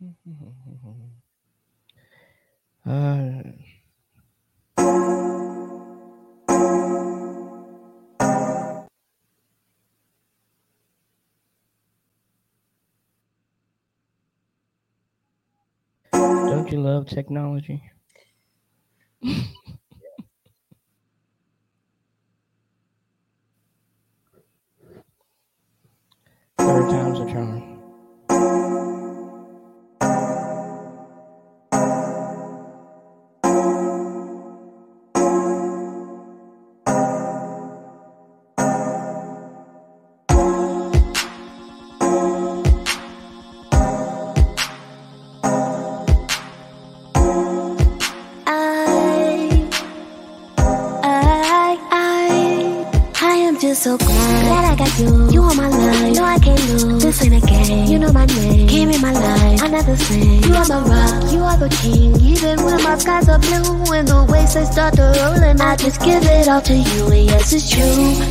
Don't you love technology? Even when my skies are blue and the waves they start to roll, and I just give it all to you. And yes, it's true.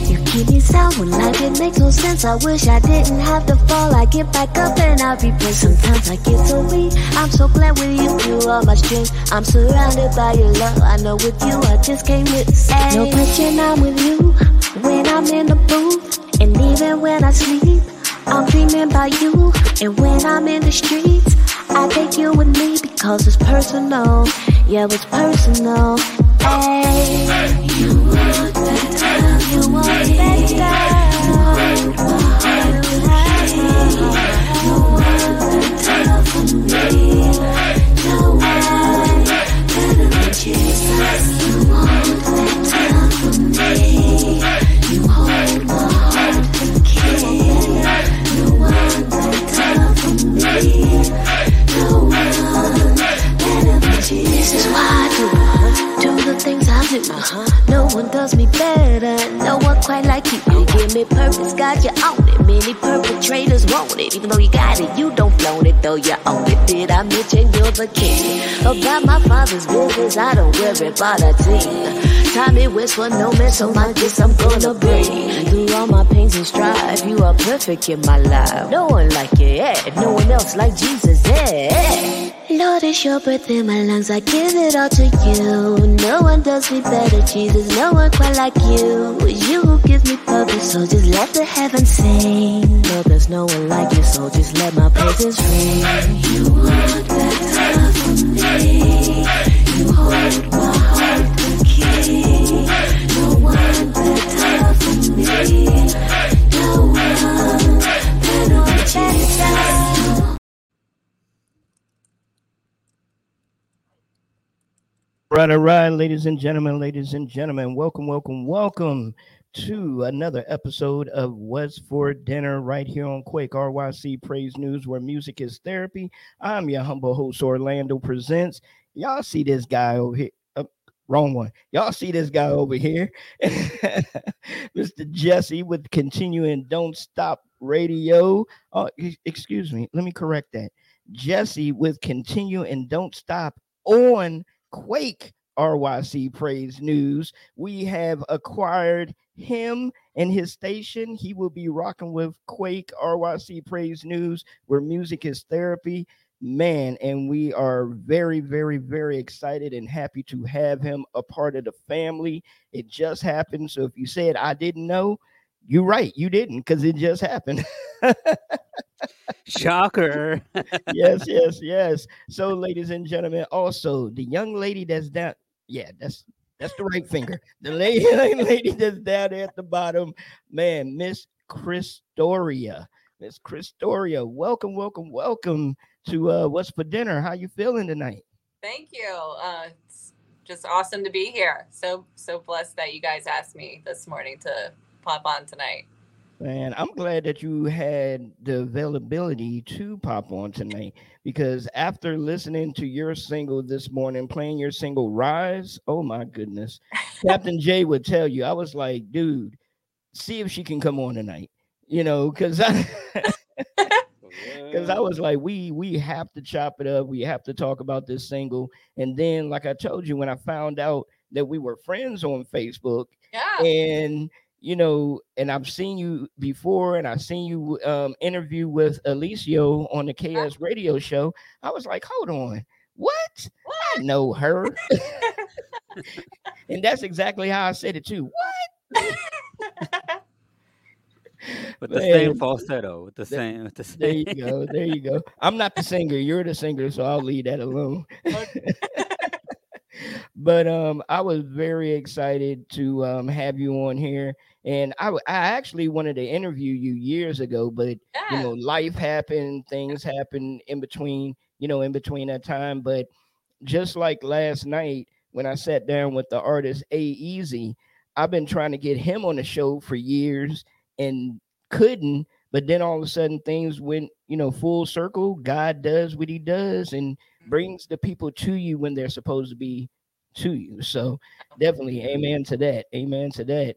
You keep me sounding like it makes no sense. I wish I didn't have to fall. I get back up and I replay. Sometimes I get so weak. I'm so glad with you. You are my strength. I'm surrounded by your love. I know with you I just can't miss. No question, I'm with you when I'm in the booth, and even when I sleep. I'm dreaming about you, and when I'm in the streets, I take you with me because it's personal. Yeah, it's personal. Hey, you want better, you want better. You own it. Many perpetrators want it. Even though you got it, you don't flown it, though you own it. Did I mention you're the king? About my father's business, I don't worry about a thing. Time it waits for no man, so my gifts I'm gonna bring. Through all my pains and strife, you are perfect in my life. No one like you, yeah. No one else like Jesus, yeah. Lord, it's your breath in my lungs. I give it all to you. No one does me better, Jesus. No one quite like you. You who give me purpose, so just let the heavens sing. Lord, there's no one like you, so just let my praises ring. You want better for me. You hold Right, all right, ladies and gentlemen, ladies and gentlemen, welcome, welcome, welcome to another episode of What's for Dinner right here on Quake RYC Praise News, where music is therapy. I'm your humble host, Orlando Presentz. Y'all see this guy over here. uh, wrong one. Y'all see this guy over here, Mr. Jesse with Continuing Don't Stop Radio. Oh, excuse me. Let me correct that. Jesse with Continue and Don't Stop on Quake RYC Praise News. We have acquired him and his station. He will be rocking with Quake RYC Praise News, where music is therapy. Man, and we are very, very, very excited and happy to have him a part of the family. It just happened. So if you said I didn't know, you're right, you didn't, because it just happened. Shocker. yes, yes, yes. So, ladies and gentlemen, also the young lady that's down, yeah, that's that's the right finger. The lady, lady that's down there at the bottom, man, Miss Crystoria. Miss Crystoria, welcome, welcome, welcome to uh what's for dinner. How you feeling tonight? Thank you. Uh, it's just awesome to be here. So so blessed that you guys asked me this morning to pop on tonight. Man, I'm glad that you had the availability to pop on tonight because after listening to your single this morning, playing your single Rise, oh my goodness. Captain J would tell you, I was like, dude, see if she can come on tonight, you know, because I because I was like, we we have to chop it up. We have to talk about this single. And then, like I told you, when I found out that we were friends on Facebook, Yeah. and you know, and I've seen you before, and I've seen you um, interview with Alicio on the KS radio show. I was like, hold on, what? I know her, and that's exactly how I said it too. What? with the Man. same falsetto, with the There- same, with the same. There you go. There you go. I'm not the singer. You're the singer, so I'll leave that alone. but um, I was very excited to um have you on here, and I, I actually wanted to interview you years ago, but you know life happened, things happened in between, you know, in between that time. But just like last night when I sat down with the artist A Easy, I've been trying to get him on the show for years and couldn't. But then all of a sudden things went, you know, full circle. God does what he does and brings the people to you when they're supposed to be to you. So definitely amen to that. Amen to that.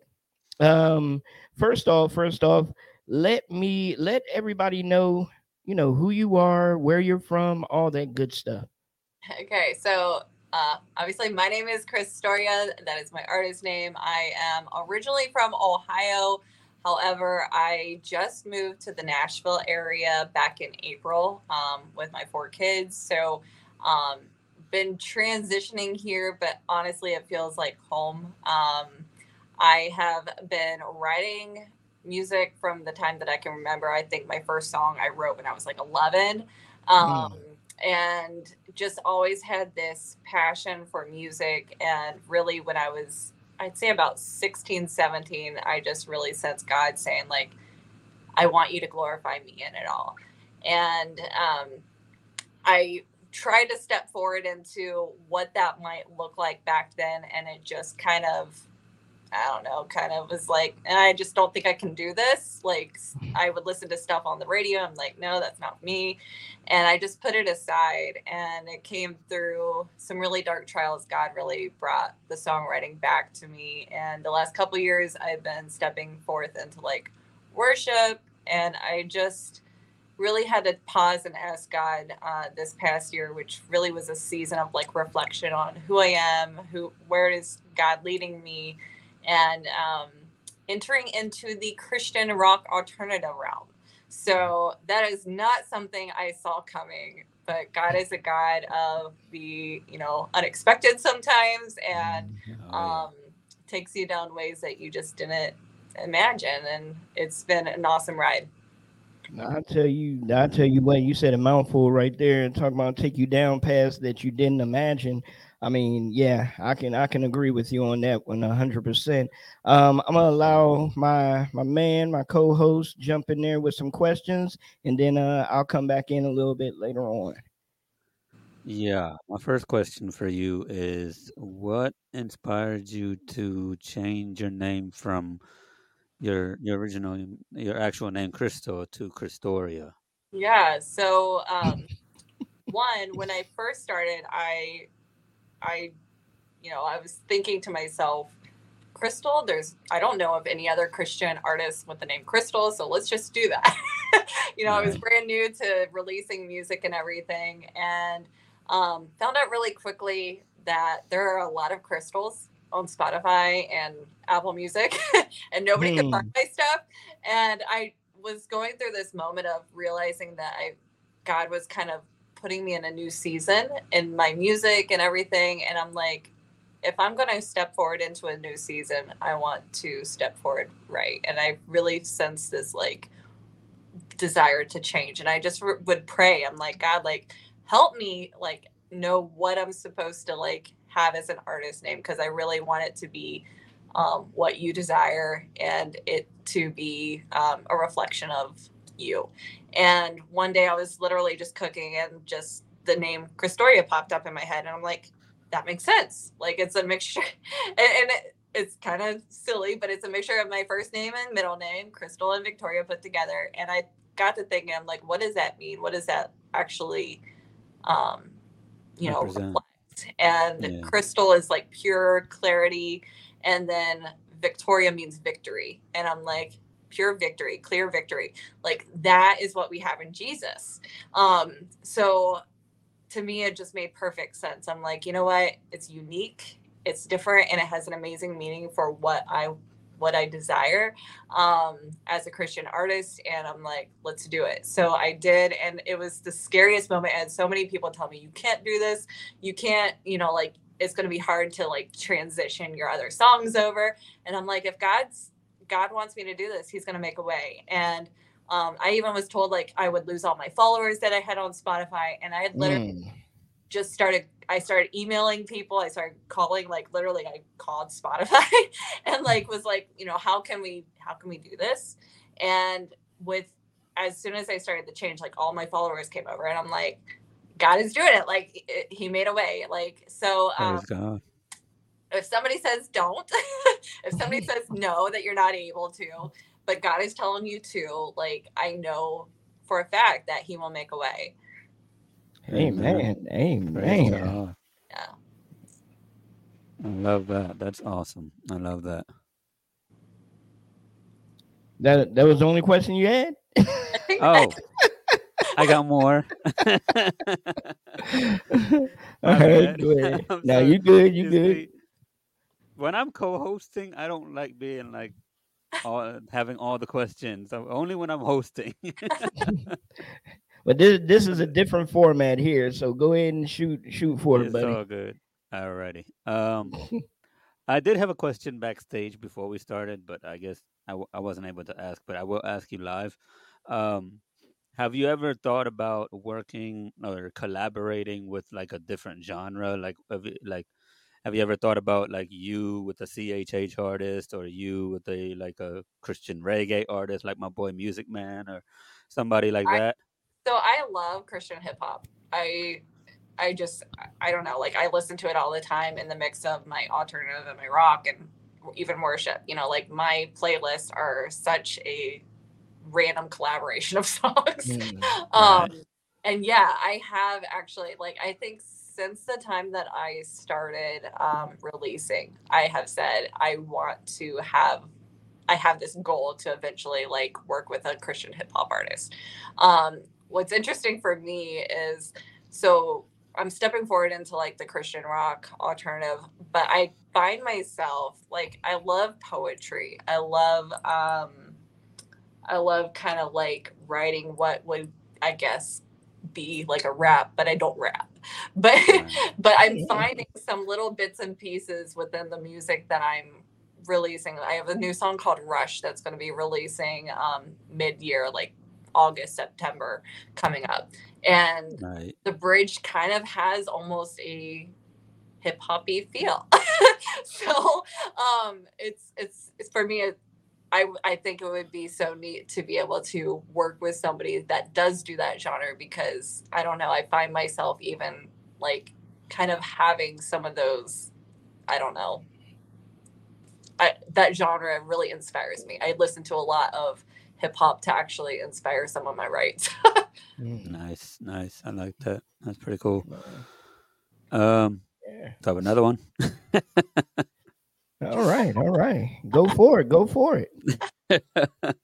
Um, first off, first off, let me let everybody know, you know, who you are, where you're from, all that good stuff. Okay, so uh, obviously my name is Crystoria. That is my artist name. I am originally from Ohio. However, I just moved to the Nashville area back in April um, with my four kids. So, um, been transitioning here, but honestly, it feels like home. Um, I have been writing music from the time that I can remember. I think my first song I wrote when I was like 11. Um, and just always had this passion for music. And really, when I was, I'd say about 16, 17, I just really sense God saying, like, I want you to glorify me in it all. And um, I tried to step forward into what that might look like back then. And it just kind of, I don't know, kind of was like, I just don't think I can do this. Like, I would listen to stuff on the radio. I'm like, no, that's not me. And I just put it aside. And it came through some really dark trials. God really brought the songwriting back to me. And the last couple years, I've been stepping forth into like worship. And I just really had to pause and ask God uh, this past year, which really was a season of like reflection on who I am, who, where is God leading me, and um, entering into the Christian rock alternative realm. So that is not something I saw coming, but God is a God of the you know unexpected sometimes, and Oh, um, takes you down ways that you just didn't imagine, and it's been an awesome ride. I tell you, I tell you what, you said a mouthful right there and talk about take you down past that you didn't imagine. I mean, yeah, I can I can agree with you on that one hundred percent. Um, I'm gonna allow my my man, my co-host, jump in there with some questions, and then uh, I'll come back in a little bit later on. Yeah, my first question for you is what inspired you to change your name from your your original your actual name Crystal to Crystoria? Yeah. So, um, one, when I first started, I, I, you know, I was thinking to myself, Crystal, there's, I don't know of any other Christian artists with the name Crystal, so let's just do that. you know, I was brand new to releasing music and everything, and um, found out really quickly that there are a lot of crystals on Spotify and Apple Music, and nobody could find hmm. my stuff. And I was going through this moment of realizing that I, God was kind of putting me in a new season in my music and everything. And I'm like, if I'm going to step forward into a new season, I want to step forward right. And I really sense this like desire to change. And I just r- would pray. I'm like, God, like, help me, like, know what I'm supposed to like have as an artist name because I really want it to be um, what you desire and it to be um, a reflection of you. And one day I was literally just cooking and just the name Crystoria popped up in my head, and I'm like, that makes sense. Like it's a mixture, and, and it, it's kind of silly, but it's a mixture of my first name and middle name, Crystal and Victoria put together. And I got to thinking, I'm like, what does that mean? What does that actually, um, you know, And Yeah. crystal is like pure clarity, and then Victoria means victory. And I'm like, pure victory, clear victory. Like that is what we have in Jesus. Um, so to me, it just made perfect sense. I'm like, you know what? It's unique, it's different, and it has an amazing meaning for what I what I desire um, as a Christian artist. And I'm like, let's do it. So I did. And it was the scariest moment. And so many people tell me, you can't do this. You can't, you know, like, it's going to be hard to like transition your other songs over. And I'm like, if God's, God wants me to do this, he's going to make a way. And um, I even was told like I would lose all my followers that I had on Spotify. And I had literally Mm. Just started I started emailing people. I started calling like literally I called Spotify and like was like, you know, how can we how can we do this? And with as soon as I started the change, like all my followers came over and I'm like, God is doing it. Like it, he made a way. Like so um, if somebody says don't, if somebody says no that you're not able to, but God is telling you to, like I know for a fact that he will make a way. Amen. Praise Amen. God. Yeah. I love that. That's awesome. I love that. That that was the only question you had? Oh, I got more. All right, My right, bad. go ahead. I'm Now you good, you You good. When I'm co-hosting, I don't like being like all, having all the questions. Only when I'm hosting. But this this is a different format here, so go ahead and shoot shoot for it, it's buddy. all good. Alrighty. Um, I did have a question backstage before we started, but I guess I, w- I wasn't able to ask. But I will ask you live. Um, have you ever thought about working or collaborating with like a different genre? Like, have you, like, have you ever thought about like you with a CHH artist or you with a like a Christian reggae artist, like my boy Music Man or somebody like I- that? So I love Christian hip hop. I I just I don't know, like I listen to it all the time in the mix of my alternative and my rock and even worship. You know, like my playlists are such a random collaboration of songs. Mm. Um and yeah, I have actually like I think since the time that I started um releasing, I have said I want to have I have this goal to eventually like work with a Christian hip hop artist. Um, what's interesting for me is so I'm stepping forward into like the Christian rock alternative, but I find myself like I love poetry. I love um I love kind of like writing what would I guess be like a rap, but I don't rap. But but I'm finding some little bits and pieces within the music that I'm releasing. I have a new song called Rush that's going to be releasing um, mid year, like August, September coming up. And Right. the bridge kind of has almost a hip hoppy feel. so um, it's, it's, it's for me, it, I, I think it would be so neat to be able to work with somebody that does do that genre because I don't know, I find myself even like kind of having some of those, I don't know, I, that genre really inspires me. I listen to a lot of hip hop to actually inspire some of my rights. Mm. Nice. Nice. I like that. That's pretty cool. Um, Yeah. so have another one. All right, all right. Go for it. Go for it.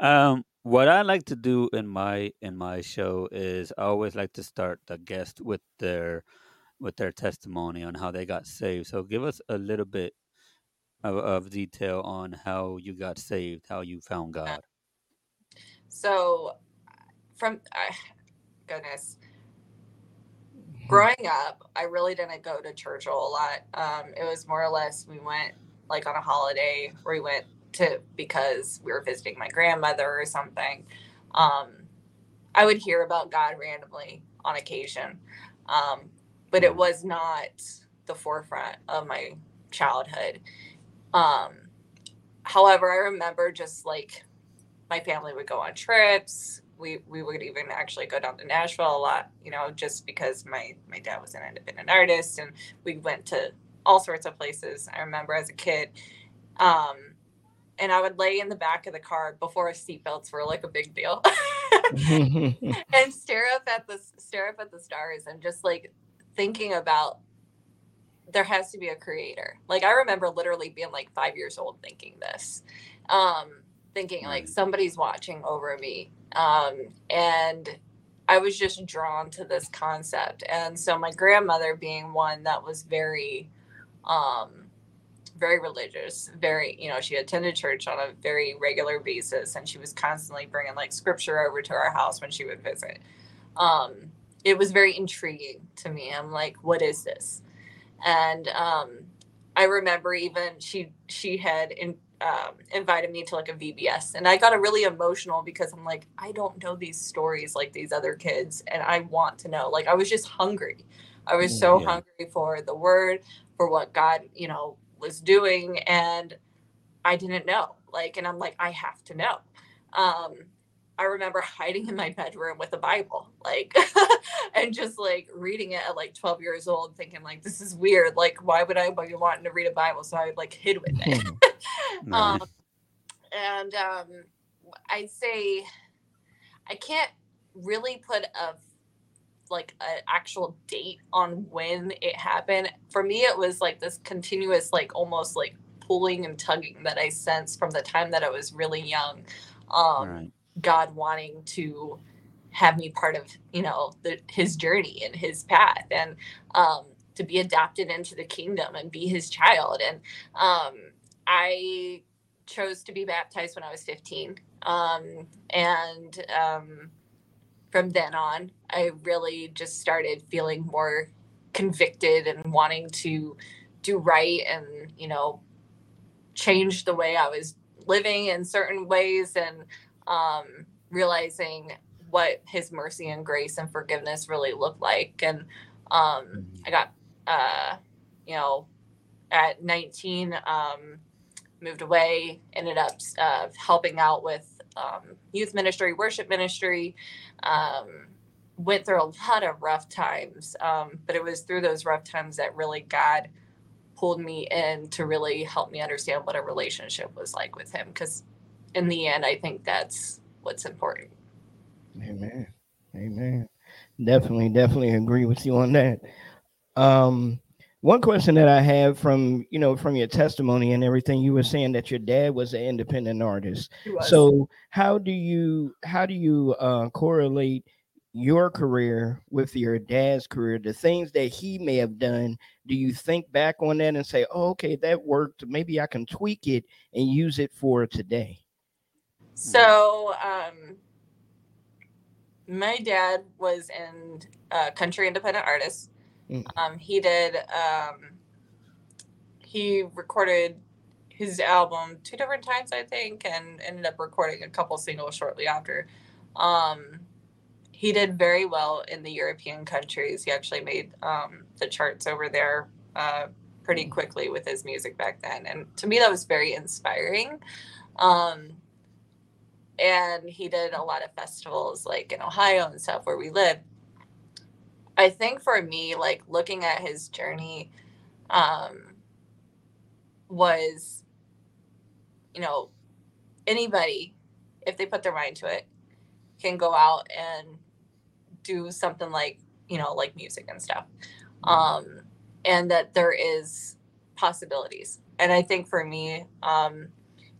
um, what I like to do in my in my show is I always like to start the guest with their with their testimony on how they got saved. So give us a little bit of, of detail on how you got saved, how you found God. So, from uh, goodness, growing up, I really didn't go to church a whole lot. Um, it was more or less we went like on a holiday, we went to because we were visiting my grandmother or something. Um, I would hear about God randomly on occasion, um, but it was not the forefront of my childhood. Um, however, I remember just like my family would go on trips. We we would even actually go down to Nashville a lot, you know, just because my my dad was an independent artist, and we went to all sorts of places. I remember as a kid, um, and I would lay in the back of the car before seatbelts were like a big deal, and stare up at the stare up at the stars, and just like thinking about there has to be a creator. Like I remember literally being like five years old thinking this. Um, thinking like somebody's watching over me um, and i was just drawn to this concept and so my grandmother being one that was very um, very religious, very, you know, she attended church on a very regular basis and she was constantly bringing like scripture over to our house when she would visit. Um, it was very intriguing to me. I'm like, what is this? And um, I remember even she she had in, um, invited me to like a VBS, and I got a really emotional because I'm like, I don't know these stories like these other kids, and I want to know. Like I was just hungry. I was so Yeah. hungry for the word, for what God, you know, was doing, and I didn't know. Like, and I'm like, I have to know. Um, I remember hiding in my bedroom with a Bible, like, and just like reading it at like 12 years old, thinking like, this is weird. Like, why would I be wanting to read a Bible? So I like hid with it. Nice. um, and um, I'd say I can't really put a like an actual date on when it happened. For me, it was like this continuous, like almost like pulling and tugging that I sensed from the time that I was really young. Um. God wanting to have me part of, you know, the, his journey and his path and um, to be adopted into the kingdom and be his child. And um, I chose to be baptized when I was 15. Um, and um, from then on, I really just started feeling more convicted and wanting to do right and, you know, change the way I was living in certain ways and um, realizing what his mercy and grace and forgiveness really looked like. And um, I got, uh, you know, at 19, um, moved away, ended up uh, helping out with um, youth ministry, worship ministry. Um, went through a lot of rough times, um, but it was through those rough times that really God pulled me in to really help me understand what a relationship was like with Him. Because in the end, I think that's what's important. Amen. Amen. Definitely, definitely agree with you on that. Um, one question that I have from you know from your testimony and everything, you were saying that your dad was an independent artist. So how do you how do you uh, correlate your career with your dad's career? The things that he may have done, do you think back on that and say, "Oh, okay, that worked. Maybe I can tweak it and use it for today." So, um, my dad was in uh, country independent artist. Mm. Um, he did. Um, he recorded his album two different times, I think, and ended up recording a couple singles shortly after. Um, he did very well in the European countries. He actually made um, the charts over there uh, pretty Mm. quickly with his music back then, and to me that was very inspiring. Um, and he did a lot of festivals like in Ohio and stuff where we live. I think for me, like looking at his journey, um, was, you know, anybody, if they put their mind to it, can go out and do something like, you know, like music and stuff. Um, and that there is possibilities. And I think for me, um,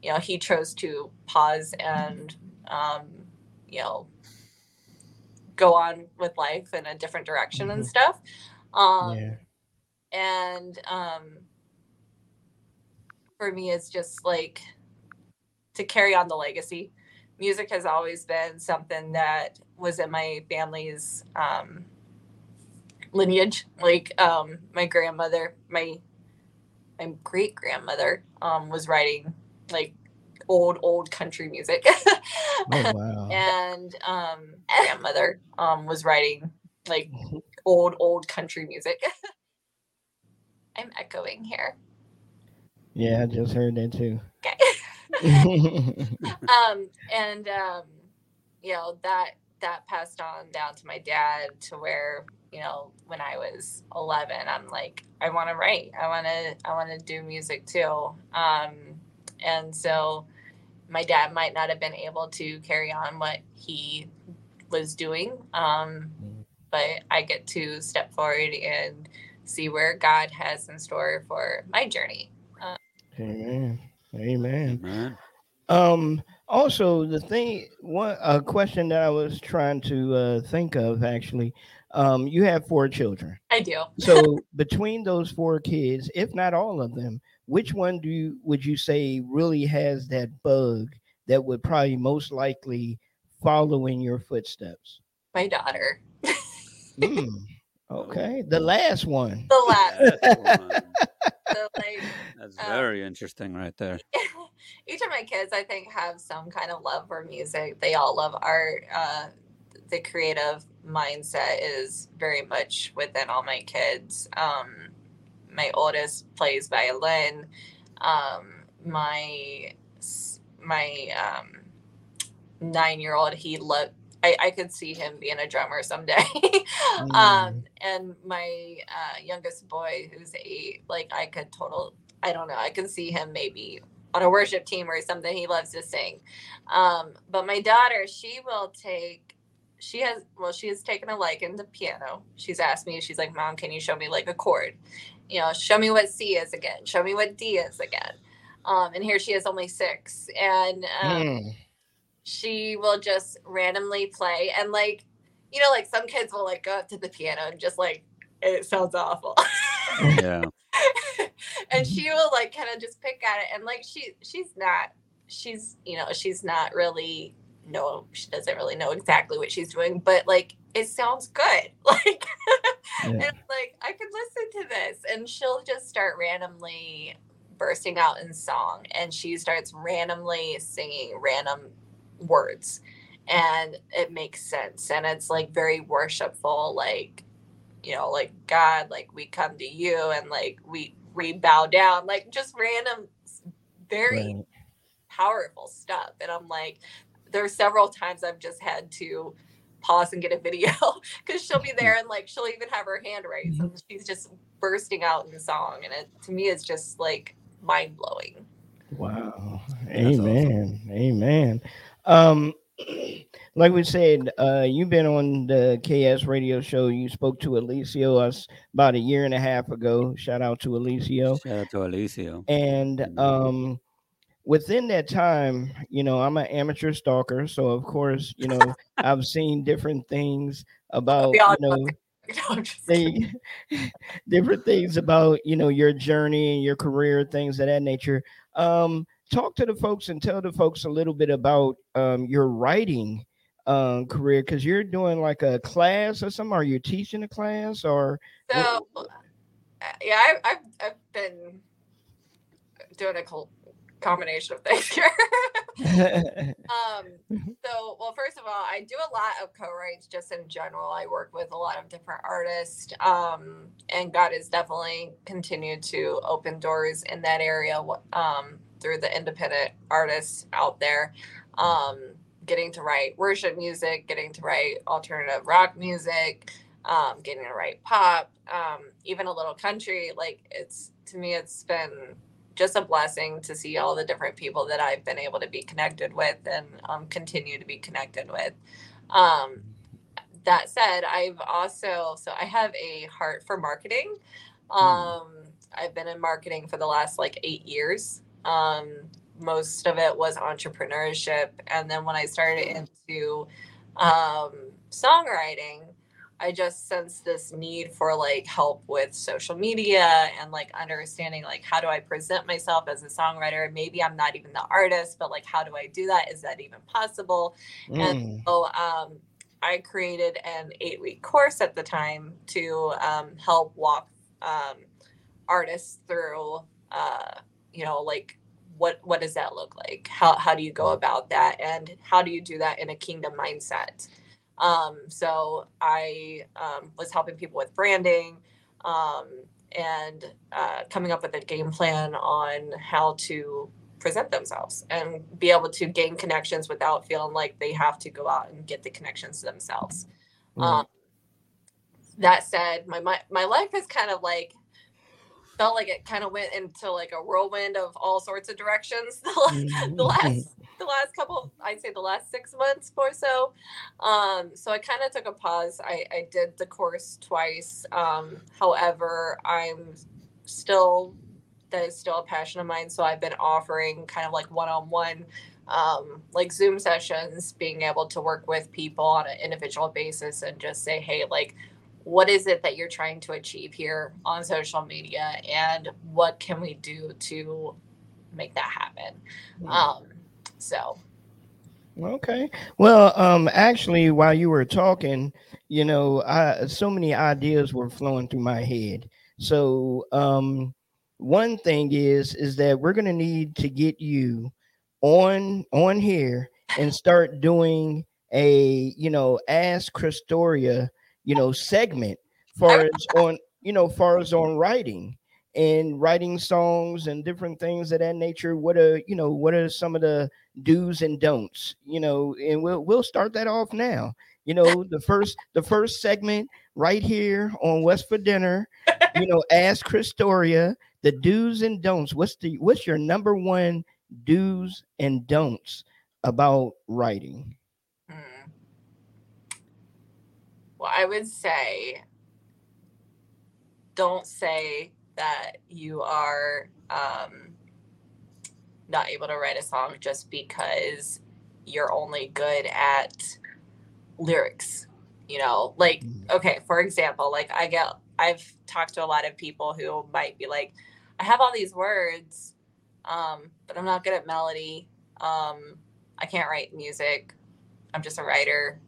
you know, he chose to pause and, um, you know, go on with life in a different direction and Mhm. stuff. Um, yeah. and um, for me, it's just like to carry on the legacy. Music has always been something that was in my family's um, lineage. Like um, my grandmother, my my great grandmother um, was writing like old old country music. Oh wow. and um grandmother um was writing like old old country music i'm echoing here Yeah, I just heard that too. okay um and um you know that that passed on down to my dad to where you know when i was 11 i'm like i want to write i want to i want to do music too um and so my dad might not have been able to carry on what he was doing um but i get to step forward and see where god has in store for my journey Amen. Amen. Amen. Um. Also, the thing, one a question that I was trying to uh, think of actually. Um, you have four children. i do So between those four kids, if not all of them, which one do you would you say really has that bug that would probably most likely follow in your footsteps? My daughter. Hmm, okay, the last one. The last. That's one. so like That's Um, very interesting right there. each of my kids i think have some kind of love for music they all love art uh, the creative mindset is very much within all my kids um, my oldest plays violin um, my my um, nine year old he loved I, I could see him being a drummer someday. um, and my uh, youngest boy, who's eight, like I could total, I don't know, I can see him maybe on a worship team or something. He loves to sing. Um, but my daughter, she will take, she has, well, she has taken a liking to piano. She's asked me, she's like, Mom, can you show me like a chord? You know, show me what C is again, show me what D is again. Um, and here she is only six. And um, Hmm. she will just randomly play and like you know like some kids will like go up to the piano and just like it sounds awful Yeah. and she will like kind of just pick at it and like she she's not she's you know she's not really no she doesn't really know exactly what she's doing but like it sounds good like Yeah. and I'm like I could listen to this and she'll just start randomly bursting out in song and she starts randomly singing random words and it makes sense and it's like very worshipful like you know like god like we come to you and like we we bow down like just random very Right. powerful stuff and i'm like there's several times i've just had to pause and get a video because she'll be there and like she'll even have her hand raised and she's just bursting out in song and it to me is just like mind-blowing Wow. That's awesome. Amen. Amen. Um, like we said, uh, you've been on the KS radio show. You spoke to Alicio us about a year and a half ago. Shout out to Alicio. Shout out to Alicio. And Mhm. um, within that time, you know, I'm an amateur stalker, so of course, you know, I've seen different things about you know No, I'm just kidding. they different things about you know your journey and your career things of that nature. Um talk to the folks and tell the folks a little bit about um your writing um career because you're doing like a class or something. Are you teaching a class or So, uh, yeah, I, I've I've been doing a combination of things here. um, so, well, first of all, I do a lot of co-writes just in general. I work with a lot of different artists, um, and God has definitely continued to open doors in that area um, through the independent artists out there. Um, getting to write worship music, getting to write alternative rock music, um, getting to write pop, um, even a little country. Like it's to me, it's been just a blessing to see all the different people that I've been able to be connected with and um, continue to be connected with. Um, that said, I've also so I have a heart for marketing. Um, I've been in marketing for the last like eight years. Um, most of it was entrepreneurship, and then when I started into um, songwriting, I just sense this need for like help with social media and like understanding like how do I present myself as a songwriter? Maybe I'm not even the artist, but like how do I do that? Is that even possible? Mm, So um, I created an eight week course at the time to um, help walk um, artists through, uh, you know, like what what does that look like? How how do you go about that, and how do you do that in a kingdom mindset? Um, so I um, was helping people with branding um, and uh, coming up with a game plan on how to present themselves and be able to gain connections without feeling like they have to go out and get the connections themselves. Right. Um, that said, my, my my life is kind of like felt like it kind of went into like a whirlwind of all sorts of directions the, Mhm. the last the last couple I'd say the last six months or so. Um, so I kind of took a pause. I, I did the course twice. Um, however, I'm still that is still a passion of mine. So I've been offering kind of like one on one um, like Zoom sessions, being able to work with people on an individual basis and just say, hey, like, what is it that you're trying to achieve here on social media and what can we do to make that happen um so Okay. Well, um, actually, while you were talking, you know, I, so many ideas were flowing through my head. So, um, one thing is is that we're gonna need to get you on on here and start doing a you know ask Crystoria you know segment far as on you know far as on writing and writing songs and different things of that nature. What are you know what are some of the do's and don'ts you know and we'll we'll start that off now you know the first the first segment right here on west for dinner you know ask crystoria the do's and don'ts what's the what's your number one do's and don'ts about writing hmm. well i would say don't say that you are um not able to write a song just because you're only good at lyrics you know like Mm. okay for example like i get i've talked to a lot of people who might be like i have all these words um but i'm not good at melody um i can't write music i'm just a writer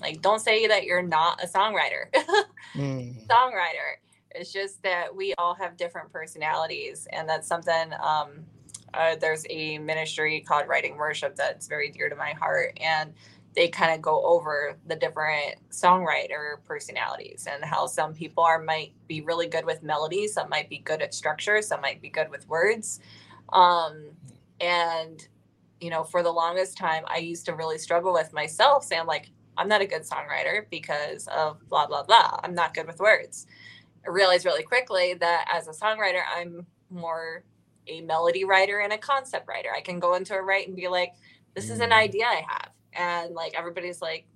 like don't say that you're not a songwriter Mm. songwriter. It's just that we all have different personalities, and that's something. Um, uh, there's a ministry called Writing Worship that's very dear to my heart, and they kind of go over the different songwriter personalities and how some people are might be really good with melody, some might be good at structure, some might be good with words, um, and you know, for the longest time, I used to really struggle with myself, saying like, I'm not a good songwriter because of blah blah blah. I'm not good with words. I realized really quickly that as a songwriter, I'm more a melody writer and a concept writer. I can go into a write and be like, this is an Mm. idea I have. And like everybody's like,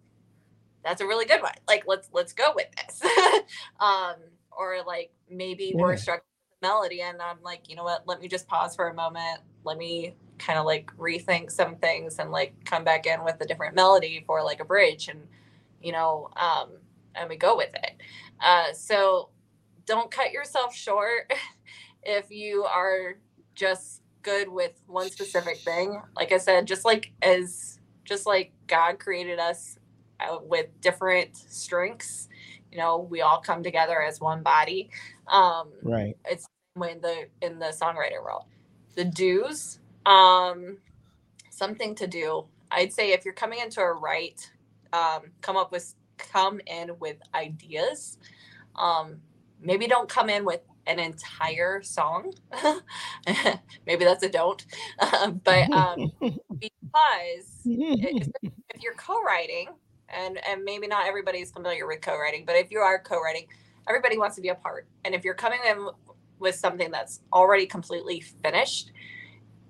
that's a really good one. Like let's let's go with this. um, or like maybe we're Yeah. struggling with melody and I'm like, you know what, let me just pause for a moment. Let me kind of like rethink some things and like come back in with a different melody for like a bridge and you know, um, and we go with it. Uh, so don't cut yourself short if you are just good with one specific thing. Like I said, just like as just like God created us uh, with different strengths, you know, we all come together as one body. Um, right it's the same way in the in the songwriter world. The do's, um, something to do. I'd say if you're coming into a write, um, come up with come in with ideas. Um, maybe don't come in with an entire song. maybe that's a don't. but um, because if you're co-writing and and maybe not everybody's familiar with co-writing but if you are co-writing everybody wants to be a part and if you're coming in with something that's already completely finished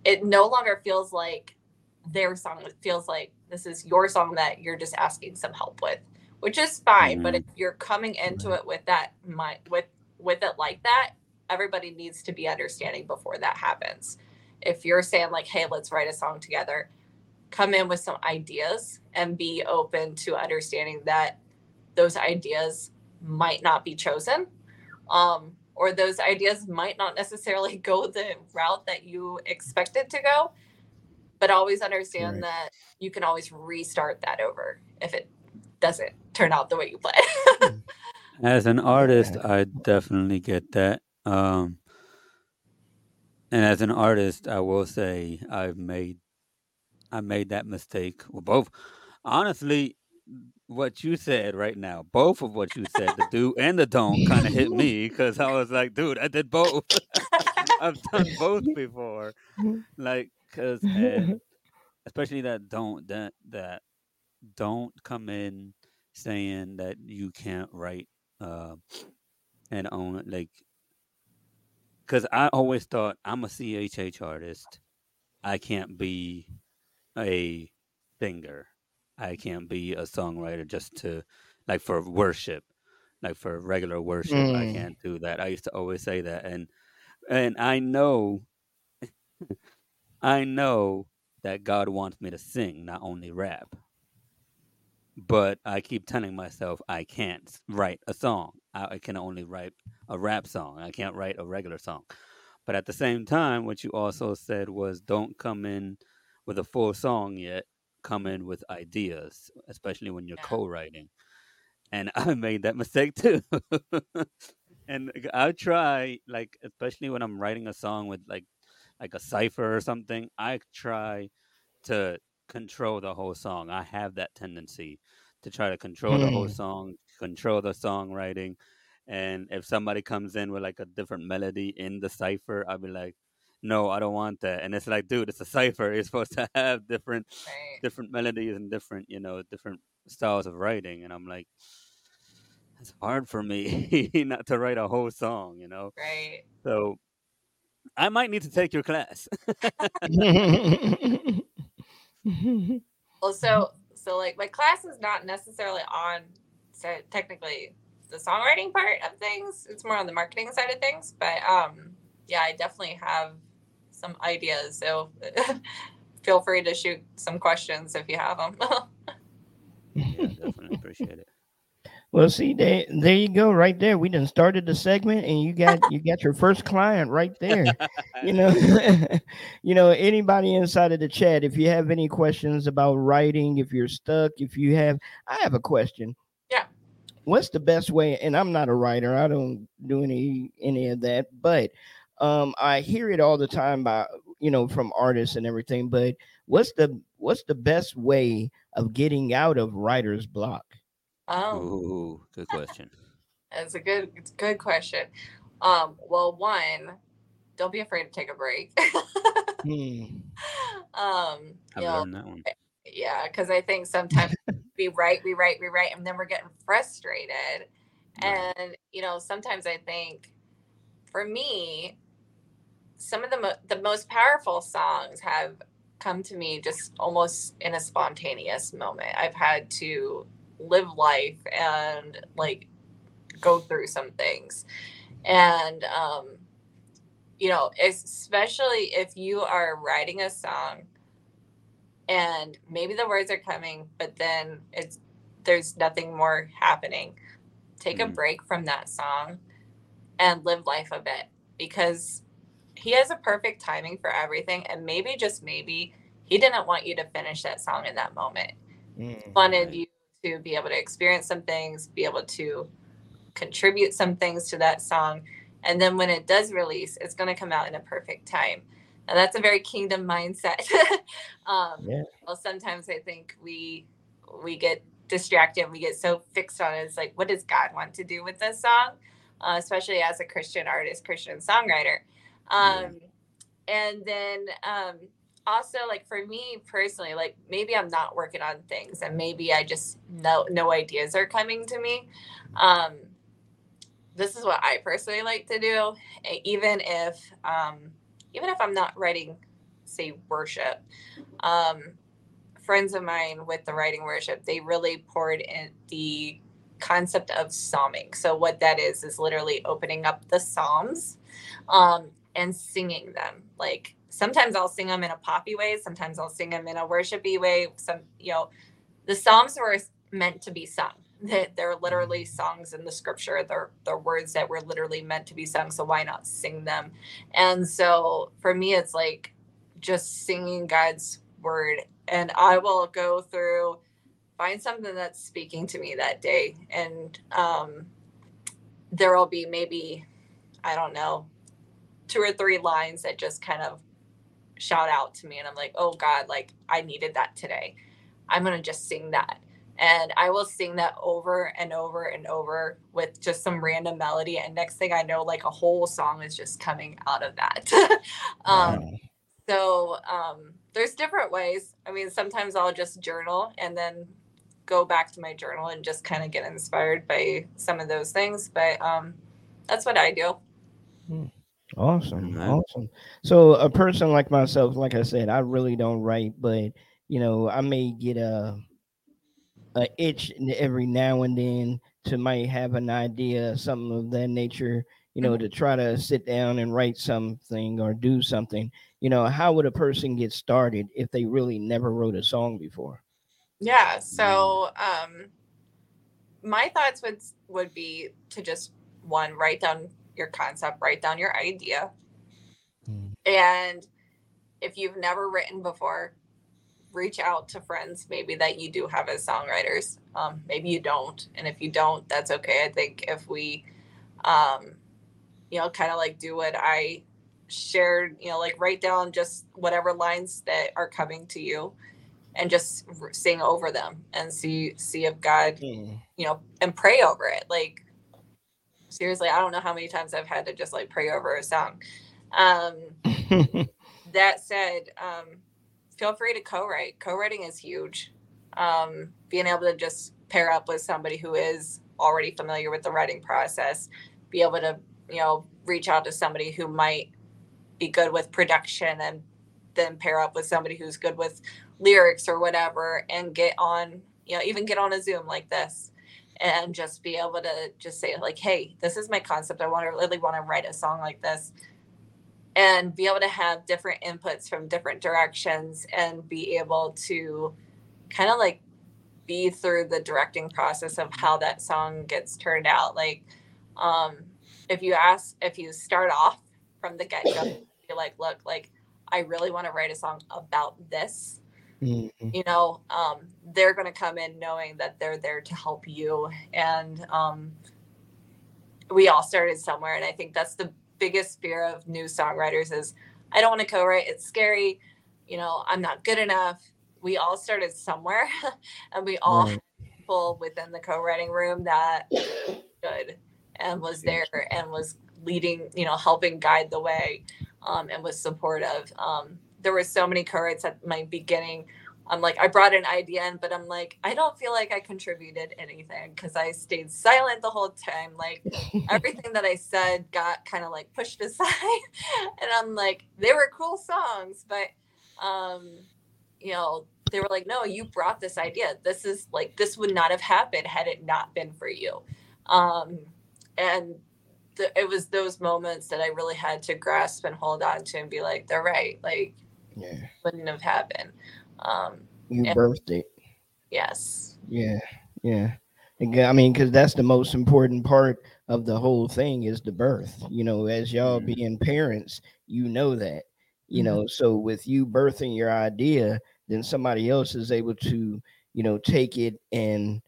it no longer feels like their song it feels like this is your song that you're just asking some help with which is fine but if you're coming into it with that mind with with it like that everybody needs to be understanding before that happens. If you're saying like hey let's write a song together come in with some ideas and be open to understanding that those ideas might not be chosen um, or those ideas might not necessarily go the route that you expected to go but always understand Right. that you can always restart that over if it doesn't turn out the way you planned As an artist, I definitely get that. Um, and as an artist, I will say I've made I made that mistake. Well, both honestly, what you said right now, both of what you said, the do and the don't, kind of hit me because I was like, dude, I did both. I've done both before, mm-hmm. like because mm-hmm. mm-hmm. especially that don't that that don't come in saying that you can't write uh, and own like because I always thought I'm a CHH artist. I can't be a singer. I can't be a songwriter just to like for worship, like for regular worship. I Mm. can't do that. I used to always say that, and and I know, I know that God wants me to sing, not only rap. But I keep telling myself I can't write a song. I, can only write a rap song. I can't write a regular song. But at the same time, what you also said was don't come in with a full song yet. Come in with ideas, especially when you're Yeah. co-writing. And I made that mistake too. and I try, like, especially when I'm writing a song with like, like a cipher or something. I try to control the whole song. I have that tendency to try to control the whole Hmm. song, control the songwriting. And if somebody comes in with like a different melody in the cipher, I'll be like, no, I don't want that. And it's like, dude, it's a cipher. You're supposed to have different Right. different melodies and different, you know, different styles of writing. And I'm like, it's hard for me not to write a whole song, you know? Right. So I might need to take your class. Well, so so like my class is not necessarily on so technically the songwriting part of things. It's more on the marketing side of things. But um yeah, I definitely have some ideas. So feel free to shoot some questions if you have them. yeah, definitely appreciate it. Well, see, there, there you go, right there. We done started the segment, and you got you got your first client right there. you know you know anybody inside of the chat if you have any questions about writing if you're stuck if you have i have a question Yeah. what's the best way and i'm not a writer i don't do any any of that but um i hear it all the time by you know from artists and everything but what's the what's the best way of getting out of writer's block oh, Ooh, good question. that's a good it's a good question. Um, well, one, don't be afraid to take a break. Hmm. um, know, learned that one. Yeah, because I think sometimes we write, we write, we write, and then we're getting frustrated. And you know, sometimes I think, for me, some of the mo- the most powerful songs have come to me just almost in a spontaneous moment. I've had to live life and like go through some things, and um, you know, especially if you are writing a song and maybe the words are coming but then it's there's nothing more happening take a Mhm. break from that song and live life a bit because he has a perfect timing for everything and maybe just maybe he didn't want you to finish that song in that moment Mm. wanted you to be able to experience some things be able to contribute some things to that song. And then when it does release it's going to come out in a perfect time. And that's a very kingdom mindset. Um, Yeah. well sometimes i think we we get distracted we get so fixed on it. It's like what does god want to do with this song? Uh, especially as a christian artist christian songwriter. Um, and then um, also like for me personally like maybe i'm not working on things and maybe i just no no ideas are coming to me. Um, this is what i personally like to do even if um, even if i'm not writing say worship. Um, friends of mine with the writing worship they really poured in the concept of psalming. So what that is is literally opening up the psalms um, and singing them like sometimes i'll sing them in a poppy way sometimes i'll sing them in a worshipy way some you know the psalms were meant to be sung. They- they're literally songs in the scripture they're, they're words that were literally meant to be sung so why not sing them? And so for me it's like just singing god's word and i will go through find something that's speaking to me that day and um there will be maybe i don't know two or three lines that just kind of shout out to me and i'm like oh god like i needed that today i'm gonna just sing that and i will sing that over and over and over with just some random melody and next thing i know like a whole song is just coming out of that um Wow. so um, there's different ways. I mean, sometimes I'll just journal and then go back to my journal and just kind of get inspired by some of those things. But um, that's what I do. Awesome, Amen. awesome. So a person like myself, like I said, I really don't write, but you know, I may get a a itch every now and then to might have an idea, something of that nature, you know, to try to sit down and write something or do something. You know, how would a person get started if they really never wrote a song before? Yeah. So, um, my thoughts would would be to just one write down your concept, write down your idea, Mm. and if you've never written before, reach out to friends maybe that you do have as songwriters. Um, maybe you don't, and if you don't, that's okay. I think if we, um, you know, kind of like do what I shared, you know, like write down just whatever lines that are coming to you, and just sing over them and see see if God, Mm. you know, and pray over it. Like seriously, I don't know how many times I've had to just like pray over a song. Um, that said, um, feel free to co-write. Co-writing is huge. Um, being able to just pair up with somebody who is already familiar with the writing process, be able to, you know, reach out to somebody who might be good with production and then pair up with somebody who's good with lyrics or whatever and get on, you know, even get on a Zoom like this and just be able to just say like, hey, this is my concept. I want to really want to write a song like this. And be able to have different inputs from different directions and be able to kind of like be through the directing process of how that song gets turned out. Like um if you ask if you start off from the get-go be like look like i really want to write a song about this Mhm. you know um, they're going to come in knowing that they're there to help you. And um, we all started somewhere and i think that's the biggest fear of new songwriters is i don't want to co-write it's scary you know i'm not good enough. We all started somewhere and we all had people within the co-writing room that good and was there and was leading you know helping guide the way um, and was supportive um, there were so many co-writes at my beginning i'm like i brought an idea in but i'm like i don't feel like i contributed anything because i stayed silent the whole time like everything that I said got kind of like pushed aside. and I'm like, they were cool songs, but um, you know, they were like, no, you brought this idea. This is like this would not have happened had it not been for you. Um, and the, it was those moments that I really had to grasp and hold on to and be like, they're right. Like Yeah. wouldn't have happened. Um, You Yeah. birthed it. yes. Yeah, yeah. And, I mean, because that's the most important part of the whole thing is the birth. You know, as y'all Mhm. being parents, you know that. You Mhm. know, so with you birthing your idea, then somebody else is able to, you know, take it and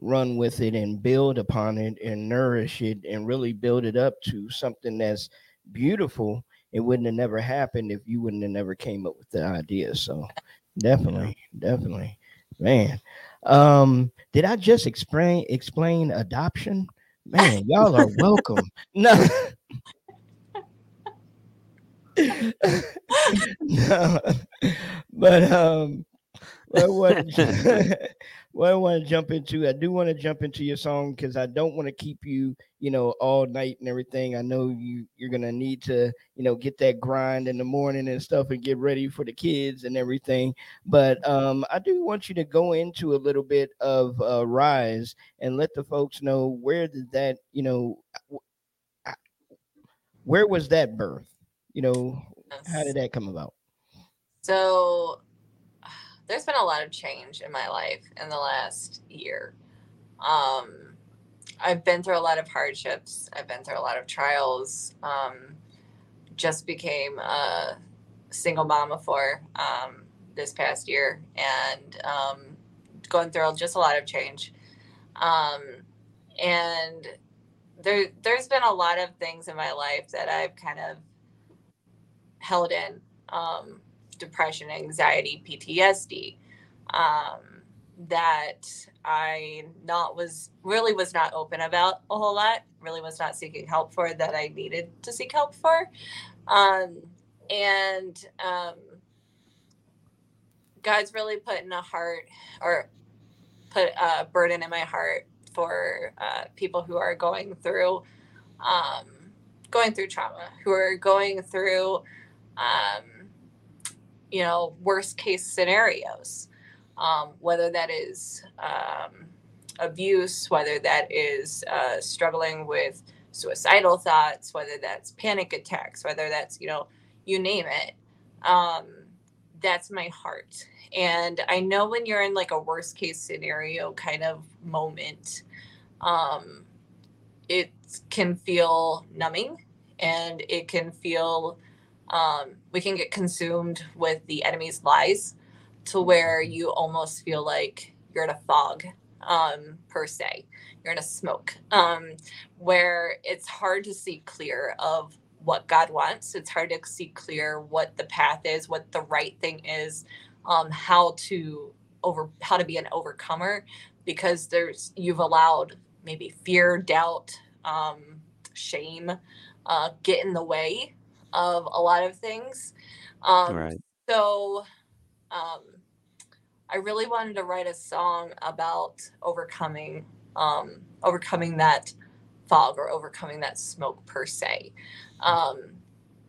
run with it and build upon it and nourish it and really build it up to something that's beautiful. It wouldn't have never happened if you wouldn't have never came up with the idea. So definitely, definitely, man. Um, did I just explain explain adoption? Man, y'all are welcome. No. no. But um what I want what I want to jump into, I do want to jump into your song because I don't want to keep you, you know, all night and everything. I know you you're gonna need to, you know, get that grind in the morning and stuff and get ready for the kids and everything. But um, I do want you to go into a little bit of uh, Rise and let the folks know where did that, you know, where was that birth? You know, how did that come about? So there's been a lot of change in my life in the last year. Um, I've been through a lot of hardships. I've been through a lot of trials. Um, just became a single mom of four um, this past year and um, going through just a lot of change. Um, and there, there's been a lot of things in my life that I've kind of held in. Um, depression, anxiety, PTSD um, that I not was really was not open about a whole lot. Really was not seeking help for that I needed to seek help for, um, and um, God's really put in a heart or put a burden in my heart for uh, people who are going through um, going through trauma, who are going through um, you know, worst case scenarios, um, whether that is um, abuse, whether that is uh, struggling with suicidal thoughts, whether that's panic attacks, whether that's, you know, you name it. Um, that's my heart. And I know when you're in like a worst case scenario kind of moment, um, it can feel numbing and it can feel um, we can get consumed with the enemy's lies to where you almost feel like you're in a fog um, per se. You're in a smoke um, where it's hard to see clear of what god wants. It's hard to see clear what the path is what the right thing is um, how to over how to be an overcomer because there's you've allowed maybe fear doubt um, shame uh, get in the way of a lot of things. Um, Right. So um, I really wanted to write a song about overcoming um, overcoming that fog or overcoming that smoke per se. Um,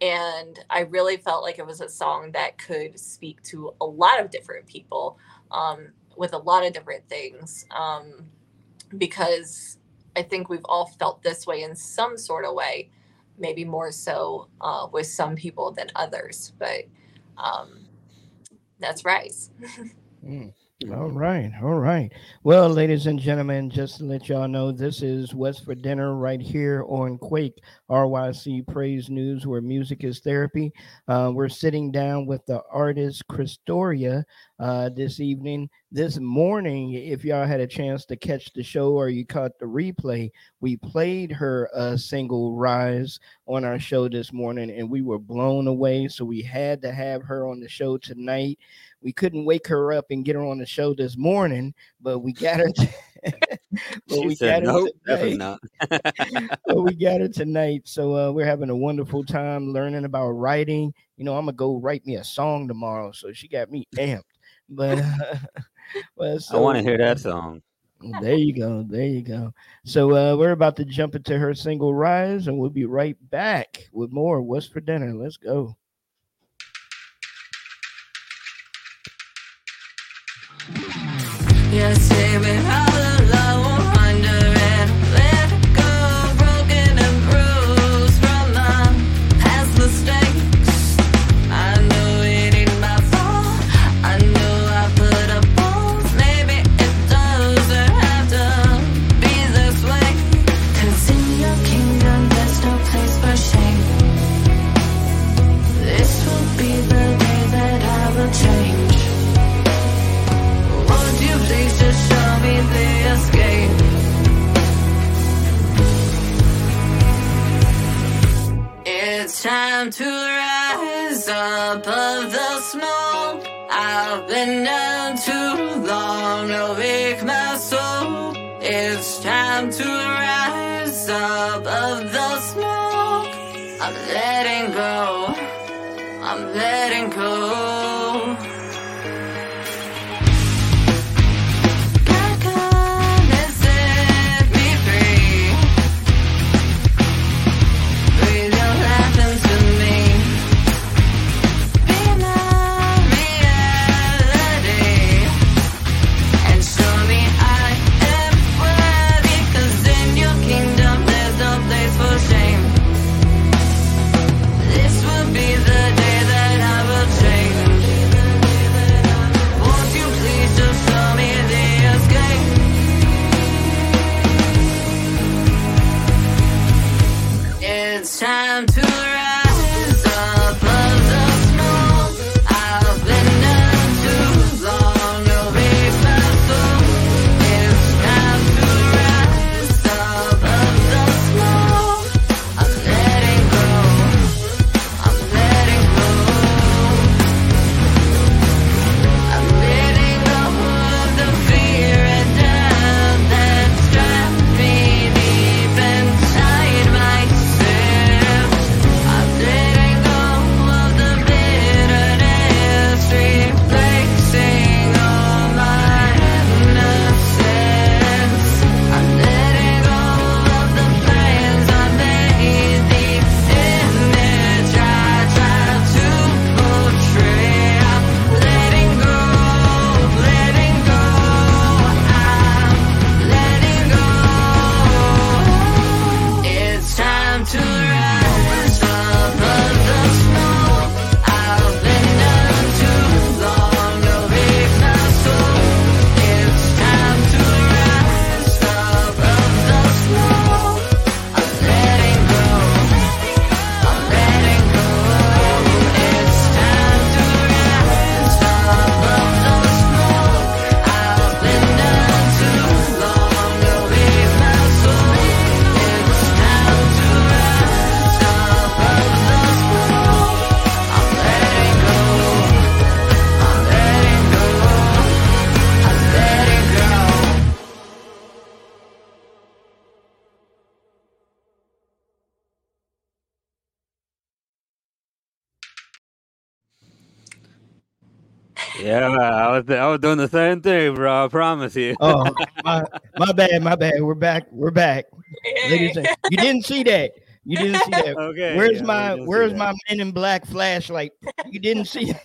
and I really felt like it was a song that could speak to a lot of different people um, with a lot of different things. Um, because I think we've all felt this way in some sort of way, maybe more so uh, with some people than others. But um, that's Rise. Mm. All right, all right. Well, ladies and gentlemen, just to let y'all know, this is What's for Dinner right here on Quake RYC Praise News, where music is therapy. Uh, we're sitting down with the artist Crystoria uh, this evening. This morning, if y'all had a chance to catch the show or you caught the replay, we played her uh, single Rise on our show this morning, and we were blown away. So we had to have her on the show tonight we couldn't wake her up and get her on the show this morning, but we got her. but She we said, got her nope, definitely tonight. not. but we got her tonight, so uh, we're having a wonderful time learning about writing. You know, I'm gonna go write me a song tomorrow, so she got me amped. But, uh, but I want to hear that song. There you go, there you go. So uh, we're about to jump into her single "Rise," and we'll be right back with more. What's for dinner? Let's go. You say we time to rise up above the smoke. I've been down too long to wake my soul. It's time to rise up above the down to was I was doing the same thing, bro. I promise you. Oh, my, my bad, my bad. We're back. We're back. Ladies and, you didn't see that. You didn't see that. okay. Where's yeah, my Where's my Men in Black flashlight? You didn't see. it.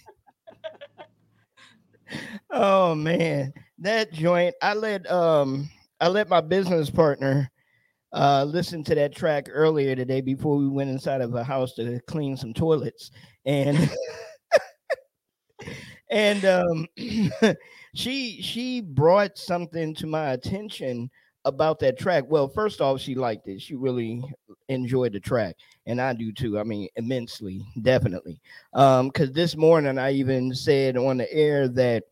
oh man, that joint. I let um I let my business partner uh listen to that track earlier today before we went inside of a house to clean some toilets and and um she she brought something to my attention about that track. Well, first off, she liked it. She really enjoyed the track, and I do too. I mean, immensely, definitely. Um, because this morning I even said on the air that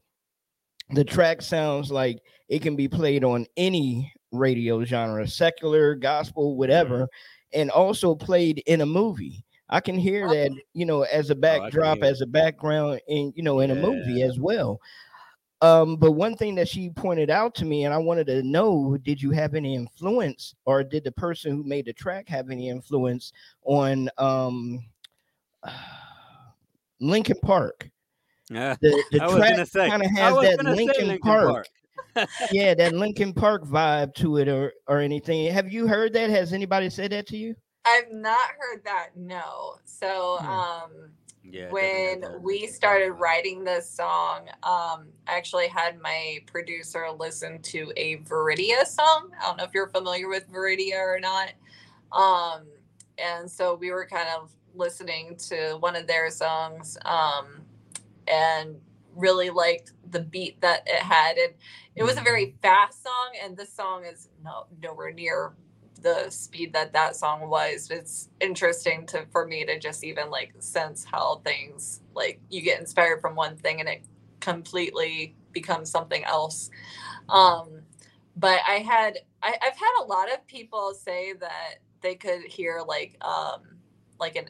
the track sounds like it can be played on any radio genre, secular, gospel, whatever, and also played in a movie. I can hear Oh. that, you know, as a backdrop, hear it. as a background in, you know, in a movie as well. Um, but one thing that she pointed out to me, and I wanted to know, did you have any influence, or did the person who made the track have any influence on um Linkin Park? Yeah. The, the I was track kind of has that gonna Lincoln, Linkin Park, yeah, that Linkin Park vibe to it, or or anything. Have you heard that? Has anybody said that to you? I've not heard that. No. So, Hmm. um, Yeah. when definitely has that we started writing this song, um, I actually had my producer listen to a Veridia song. I don't know if you're familiar with Veridia or not. Um, and so we were kind of listening to one of their songs um, and really liked the beat that it had. And it was a very fast song, and this song is no, nowhere near the speed that that song was it's interesting to for me to just even like sense how things like you get inspired from one thing and it completely becomes something else. Um but i had I, i've had a lot of people say that they could hear like um like an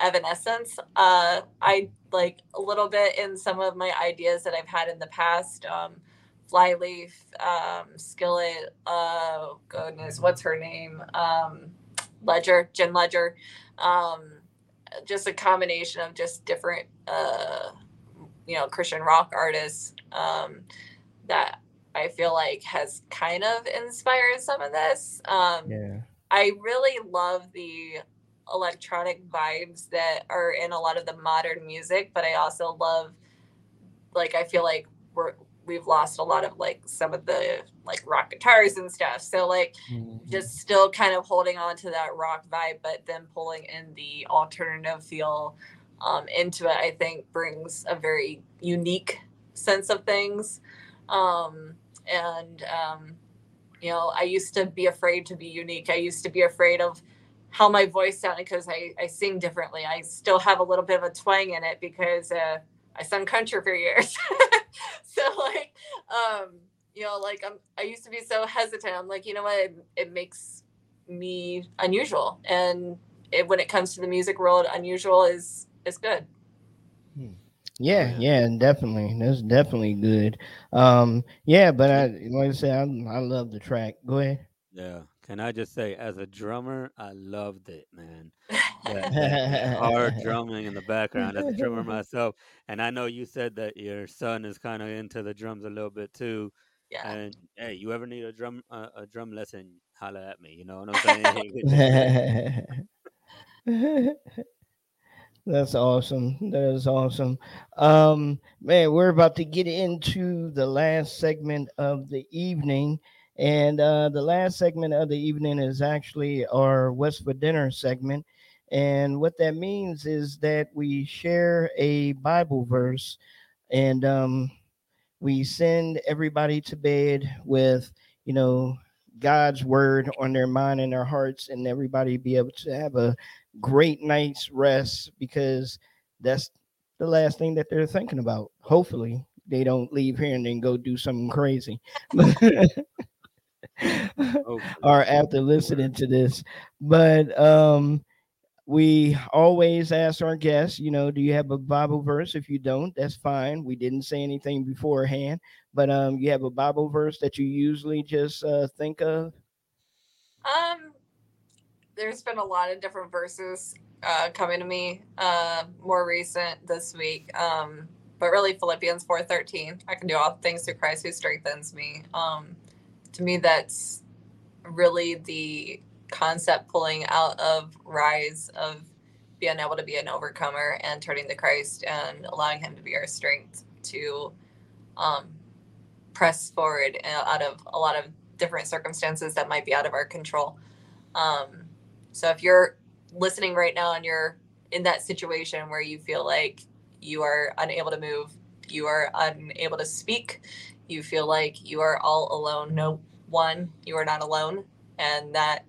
evanescence uh i like a little bit in some of my ideas that i've had in the past. Um flyleaf um skillet oh goodness what's her name? Um ledger jen ledger. Um just a combination of just different uh you know christian rock artists um that i feel like has kind of inspired some of this. Um Yeah. I really love the electronic vibes that are in a lot of the modern music, but I also love like I feel like we're we've lost a lot of like some of the like rock guitars and stuff. So like just still kind of holding on to that rock vibe, but then pulling in the alternative feel um, into it, I think brings a very unique sense of things. Um, and, um, you know, I used to be afraid to be unique. I used to be afraid of how my voice sounded because I, I sing differently. I still have a little bit of a twang in it because uh, I sung country for years. so like, um, you know, like I'm, I used to be so hesitant. I'm like, you know what? It, it makes me unusual. And it, when it comes to the music world, unusual is, is good. Yeah, yeah. yeah, definitely. That's definitely good. Um, yeah, but I like I said, I, I love the track. Go ahead. Yeah. Can I just say, as a drummer, I loved it, man. That, hard drumming in the background. As a drummer myself, and I know you said that your son is kind of into the drums a little bit too. yeah. And hey, you ever need a drum uh, a drum lesson? Holla at me. You know what I'm saying? That's awesome. That is awesome. Um, man, we're about to get into the last segment of the evening. And uh, the last segment of the evening is actually our What's for Dinner segment. And what that means is that we share a Bible verse and um, we send everybody to bed with, you know, God's word on their mind and their hearts, and everybody be able to have a great night's rest because that's the last thing that they're thinking about. Hopefully, they don't leave here and then go do something crazy. Or after listening to this. But um we always ask our guests, you know, do you have a Bible verse? If you don't, that's fine. We didn't say anything beforehand, but um you have a Bible verse that you usually just uh think of. Um, there's been a lot of different verses uh, coming to me uh, more recent this week. Um, but really Philippians 4:13. I can do all things through Christ who strengthens me. Um, to me, that's really the concept pulling out of rise of being able to be an overcomer and turning to Christ and allowing Him to be our strength to um, press forward uh, out of a lot of different circumstances that might be out of our control. Um, so if you're listening right now and you're in that situation where you feel like you are unable to move, you are unable to speak, you feel like you are all alone. No one, you are not alone. And that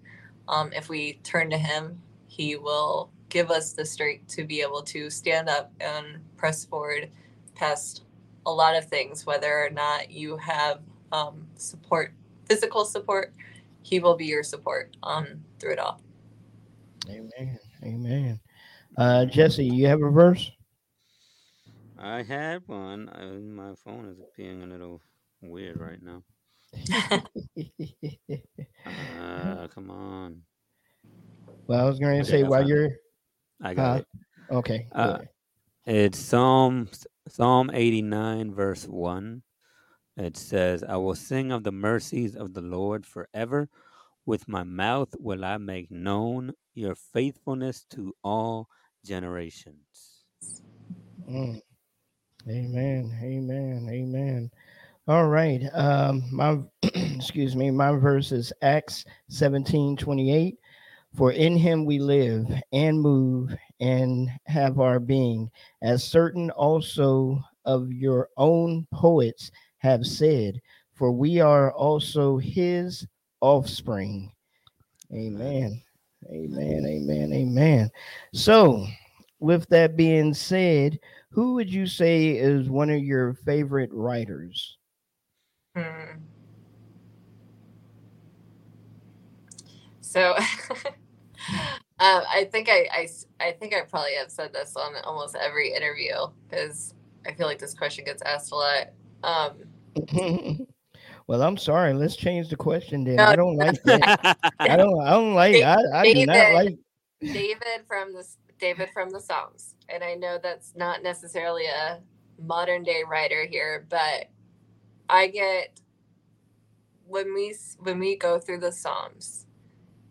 um, if we turn to Him, He will give us the strength to be able to stand up and press forward past a lot of things, whether or not you have um, support, physical support, He will be your support um, through it all. Amen. Amen. Uh, Jesse, you have a verse? I had one. Uh, my phone is being a little weird right now. Come on. well, I was going to Okay, say while you're I got Uh, it. okay. Uh. It's Psalm Psalm 89 verse 1. It says, "I will sing of the mercies of the Lord forever. With my mouth will I make known your faithfulness to all generations." Mm. Amen. Amen. Amen. All right. Um, my excuse me, my verse is Acts 17 28. For in him we live and move and have our being, as certain also of your own poets have said, for we are also his offspring. Amen. Amen. Amen. Amen. So, with that being said, who would you say is one of your favorite writers? Hmm. So, um, I think I, I I think I probably have said this on almost every interview because I feel like this question gets asked a lot. Um, well, I'm sorry. Let's change the question then. No, I don't like that. I don't. I don't like. I, I do not like. David from the David from the Psalms, and I know that's not necessarily a modern day writer here, but I get when we when we go through the Psalms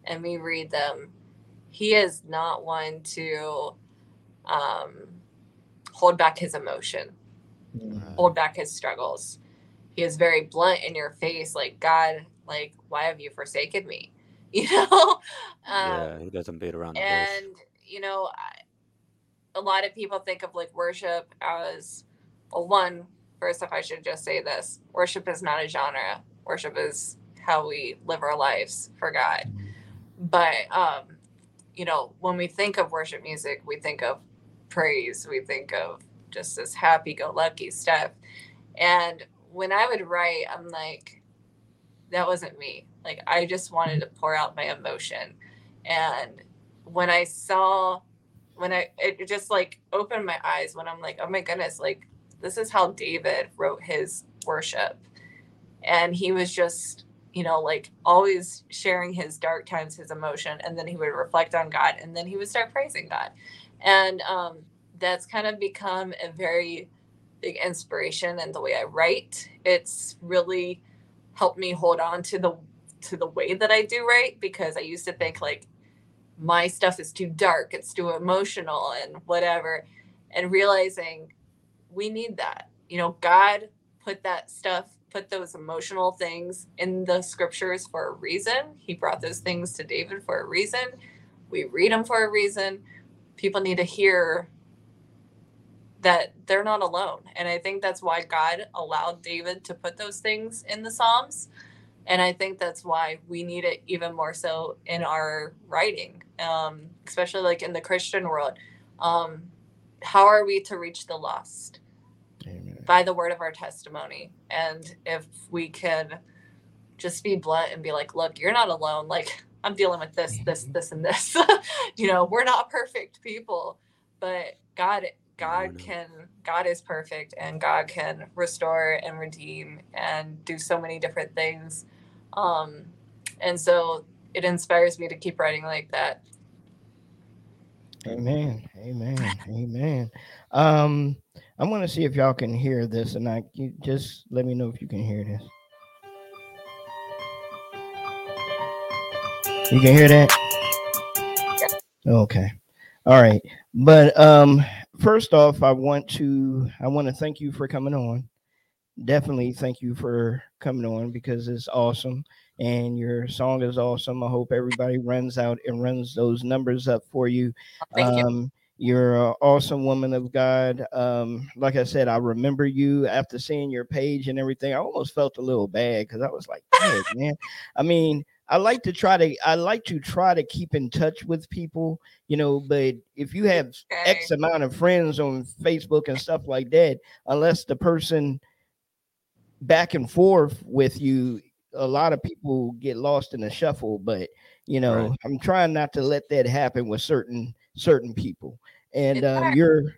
and we read them, he is not one to um, hold back his emotion, hold back his struggles. He is very blunt in your face, like God, like why have you forsaken me? You know. yeah, he doesn't beat around the bush. and you know I, a lot of people think of like worship as well one first off i should just say this worship is not a genre. Worship is how we live our lives for god. But um you know when we think of worship music we think of praise we think of just this happy-go-lucky stuff. And when i would write i'm like that wasn't me. Like i just wanted to pour out my emotion. And when I saw, when I, it just like opened my eyes when I'm like, oh my goodness, like this is how David wrote his worship. And he was just, you know, like always sharing his dark times, his emotion, and then he would reflect on God and then he would start praising God. And um, that's kind of become a very big inspiration in the way I write. It's really helped me hold on to the to the way that I do write because I used to think like my stuff is too dark, it's too emotional and whatever. And realizing we need that. You know, God put that stuff, put those emotional things in the scriptures for a reason. He brought those things to David for a reason. We read them for a reason. People need to hear that they're not alone. And I think that's why God allowed David to put those things in the Psalms. And I think that's why we need it even more so in our writing, um, especially like in the Christian world. Um, how are we to reach the lost? By the word of our testimony. And if we can just be blunt and be like, look, you're not alone. Like, I'm dealing with this, this, this, and this. you know, we're not perfect people, but God God can God is perfect and God can restore and redeem and do so many different things. Um and so it inspires me to keep writing like that. Amen. Amen. Amen. Um, I want to see if y'all can hear this, and I just let me know if you can hear this. You can hear that? Okay. All right. But um first off, I want to I want to thank you for coming on. Definitely thank you for coming on because it's awesome and your song is awesome. I hope everybody runs out and runs those numbers up for you. Thank you. You're an awesome woman of God. Um, like I said, I remember you after seeing your page and everything. I almost felt a little bad because I was like, "Dang, man. I mean, I like to try to I like to try to keep in touch with people, you know, but if you have Okay. X amount of friends on Facebook and stuff like that, unless the person back and forth with you, a lot of people get lost in the shuffle. But you know, Right. I'm trying not to let that happen with certain certain people. And um, you're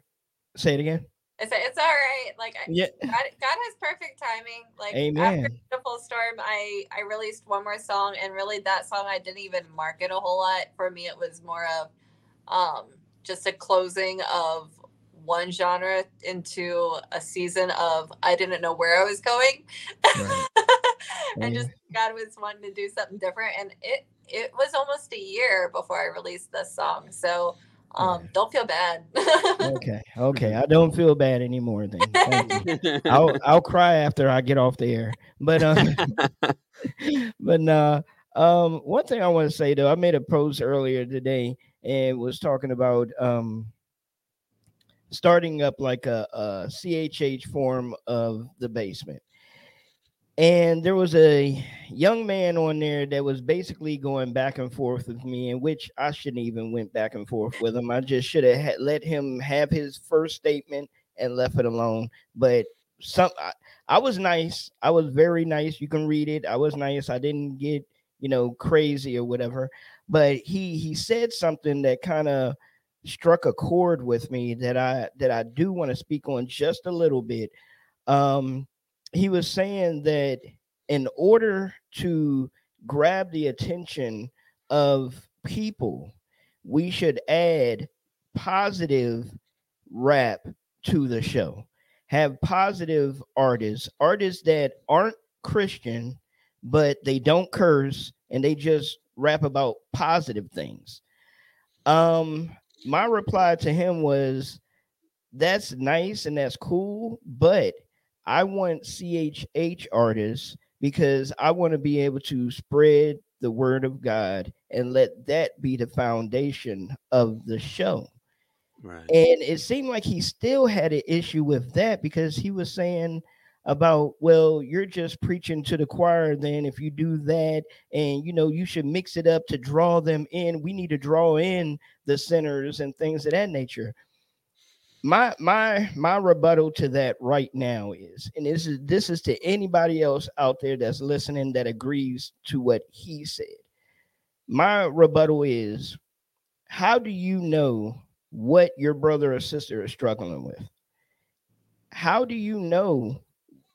say it again. It's, it's all right. Like Yeah. God, God has perfect timing. Like after Amen. Beautiful Storm, I I released one more song, and really that song I didn't even market a whole lot. For me, it was more of um just a closing of one genre into a season of I didn't know where I was going, Right. and just God was wanting to do something different, and it it was almost a year before I released this song. So um, Right. don't feel bad. Okay. Okay. I don't feel bad anymore then. Thank you. I'll I'll cry after I get off the air. But um but nah, um one thing I want to say though, I made a post earlier today and was talking about um starting up like a, a CHH form of the basement. And there was a young man on there that was basically going back and forth with me, in which I shouldn't even went back and forth with him. I just should have ha- let him have his first statement and left it alone. But some, I, I was nice. I was very nice. You can read it. I was nice. I didn't get you know crazy or whatever. But he he said something that kind of struck a chord with me that I that I do want to speak on just a little bit. Um, he was saying that in order to grab the attention of people, we should add positive rap to the show. Have positive artists, artists that aren't Christian, but they don't curse and they just rap about positive things. Um, my reply to him was that's nice and that's cool, but I want CHH artists because I want to be able to spread the word of God and let that be the foundation of the show. right. And it seemed like he still had an issue with that because he was saying about, well, you're just preaching to the choir then if you do that, and you know, you should mix it up to draw them in. We need to draw in the sinners and things of that nature. My my my rebuttal to that right now is, and this is this is to anybody else out there that's listening that agrees to what he said. My rebuttal is how do you know what your brother or sister is struggling with? How do you know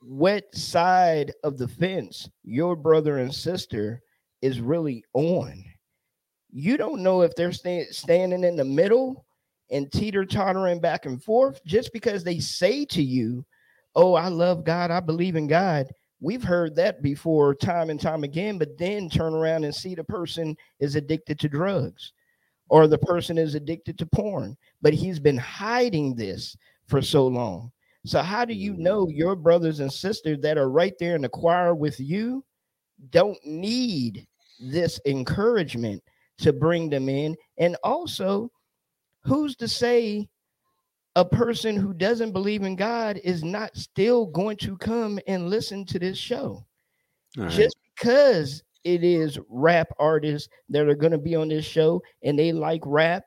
what side of the fence your brother and sister is really on? You don't know if they're sta- standing in the middle and teeter tottering back and forth just because they say to you, Oh, I love God, I believe in God. We've heard that before time and time again, but then turn around and see the person is addicted to drugs or the person is addicted to porn, but he's been hiding this for so long. So, how do you mm-hmm. know your brothers and sisters that are right there in the choir with you don't need this encouragement to bring them in? And also, who's to say a person who doesn't believe in God is not still going to come and listen to this show? Right. just because it is rap artists that are going to be on this show and they like rap,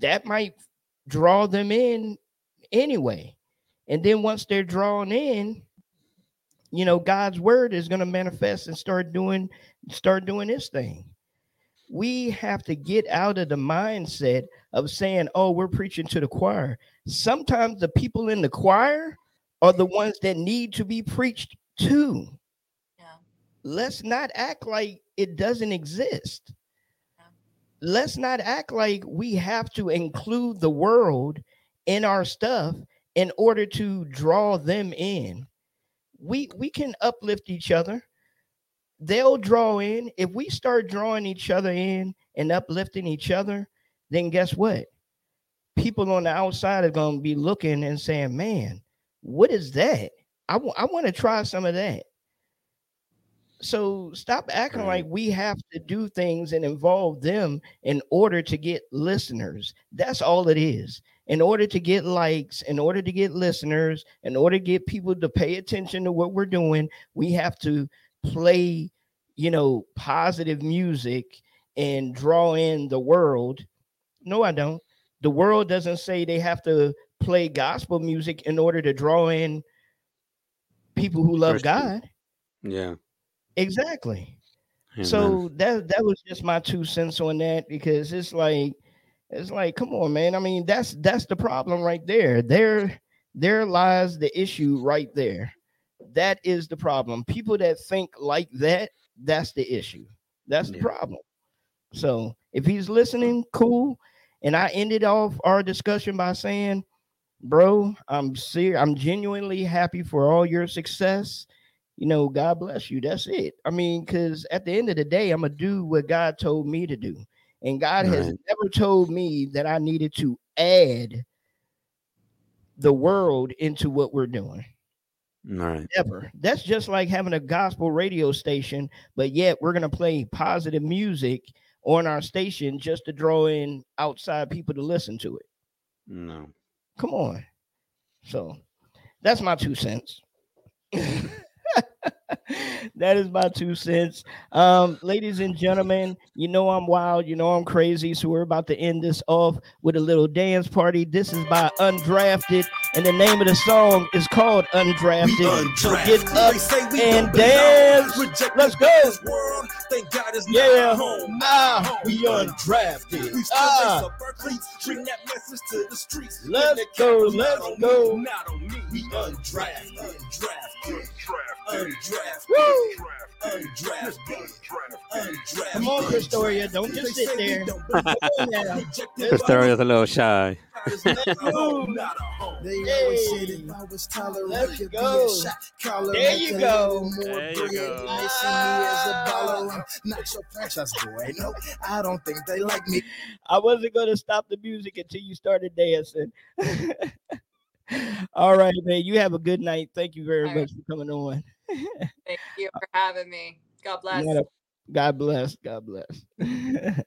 that might draw them in anyway. And then once they're drawn in, you know, God's word is going to manifest and start doing start doing this thing. We have to get out of the mindset of saying, "Oh, we're preaching to the choir." Sometimes the people in the choir are the ones that need to be preached to yeah. let's not act like it doesn't exist. Yeah. Let's not act like we have to include the world in our stuff in order to draw them in. We we can uplift each other. They'll draw in. If we start drawing each other in and uplifting each other, then guess what? People on the outside are going to be looking and saying, "Man, what is that? I want to try some of that." So stop acting Right. like we have to do things and involve them in order to get listeners. That's all it is. In order to get likes, in order to get listeners, in order to get people to pay attention to what we're doing, we have to play, you know, positive music and draw in the world. No, I don't. The world doesn't say they have to play gospel music in order to draw in people who love. God. Yeah. Exactly. Amen. So that that was just my two cents on that because it's like it's like come on man. I mean that's that's the problem right there. There there lies the issue right there. That is the problem. People that think like that, that's the issue. That's the Yeah. problem. So if he's listening, cool. And I ended off our discussion by saying, bro, I'm ser- I'm genuinely happy for all your success you know, God bless you. That's it. I mean, because at the end of the day, I'm gonna do what God told me to do. And God has never told me that I needed to add the world into what we're doing. Right. Ever. That's just like having a gospel radio station, but yet we're gonna play positive music on our station just to draw in outside people to listen to it. No. Come on. So that's my two cents. that is my two cents. Um, ladies and gentlemen, you know I'm wild, you know I'm crazy, so we're about to end this off with a little dance party. This is by Undrafted, and the name of the song is called Undrafted. So get up and dance. Let's go. Thank God is Yeah. not home. Ah, we undrafted. We still Ah. raise bring that message to the streets. Let's go, let's not on go. Me, not on me. We undrafted, undrafted, undrafted, Woo! Undrafted, undrafted. Come on, Crystoria, don't just sit there. Come on now. Crystoria's a little shy. go. Not a home. They Hey, always said if I was Tyler, let's go. be a shot caller. There you go. There you go. than They see me as a baller. I'm not your franchise boy. No, I don't think they like me. I wasn't going to stop the music until you started dancing. All right, man. You have a good night. Thank you very All much for coming on. Thank you for having me. God bless. God bless. God bless.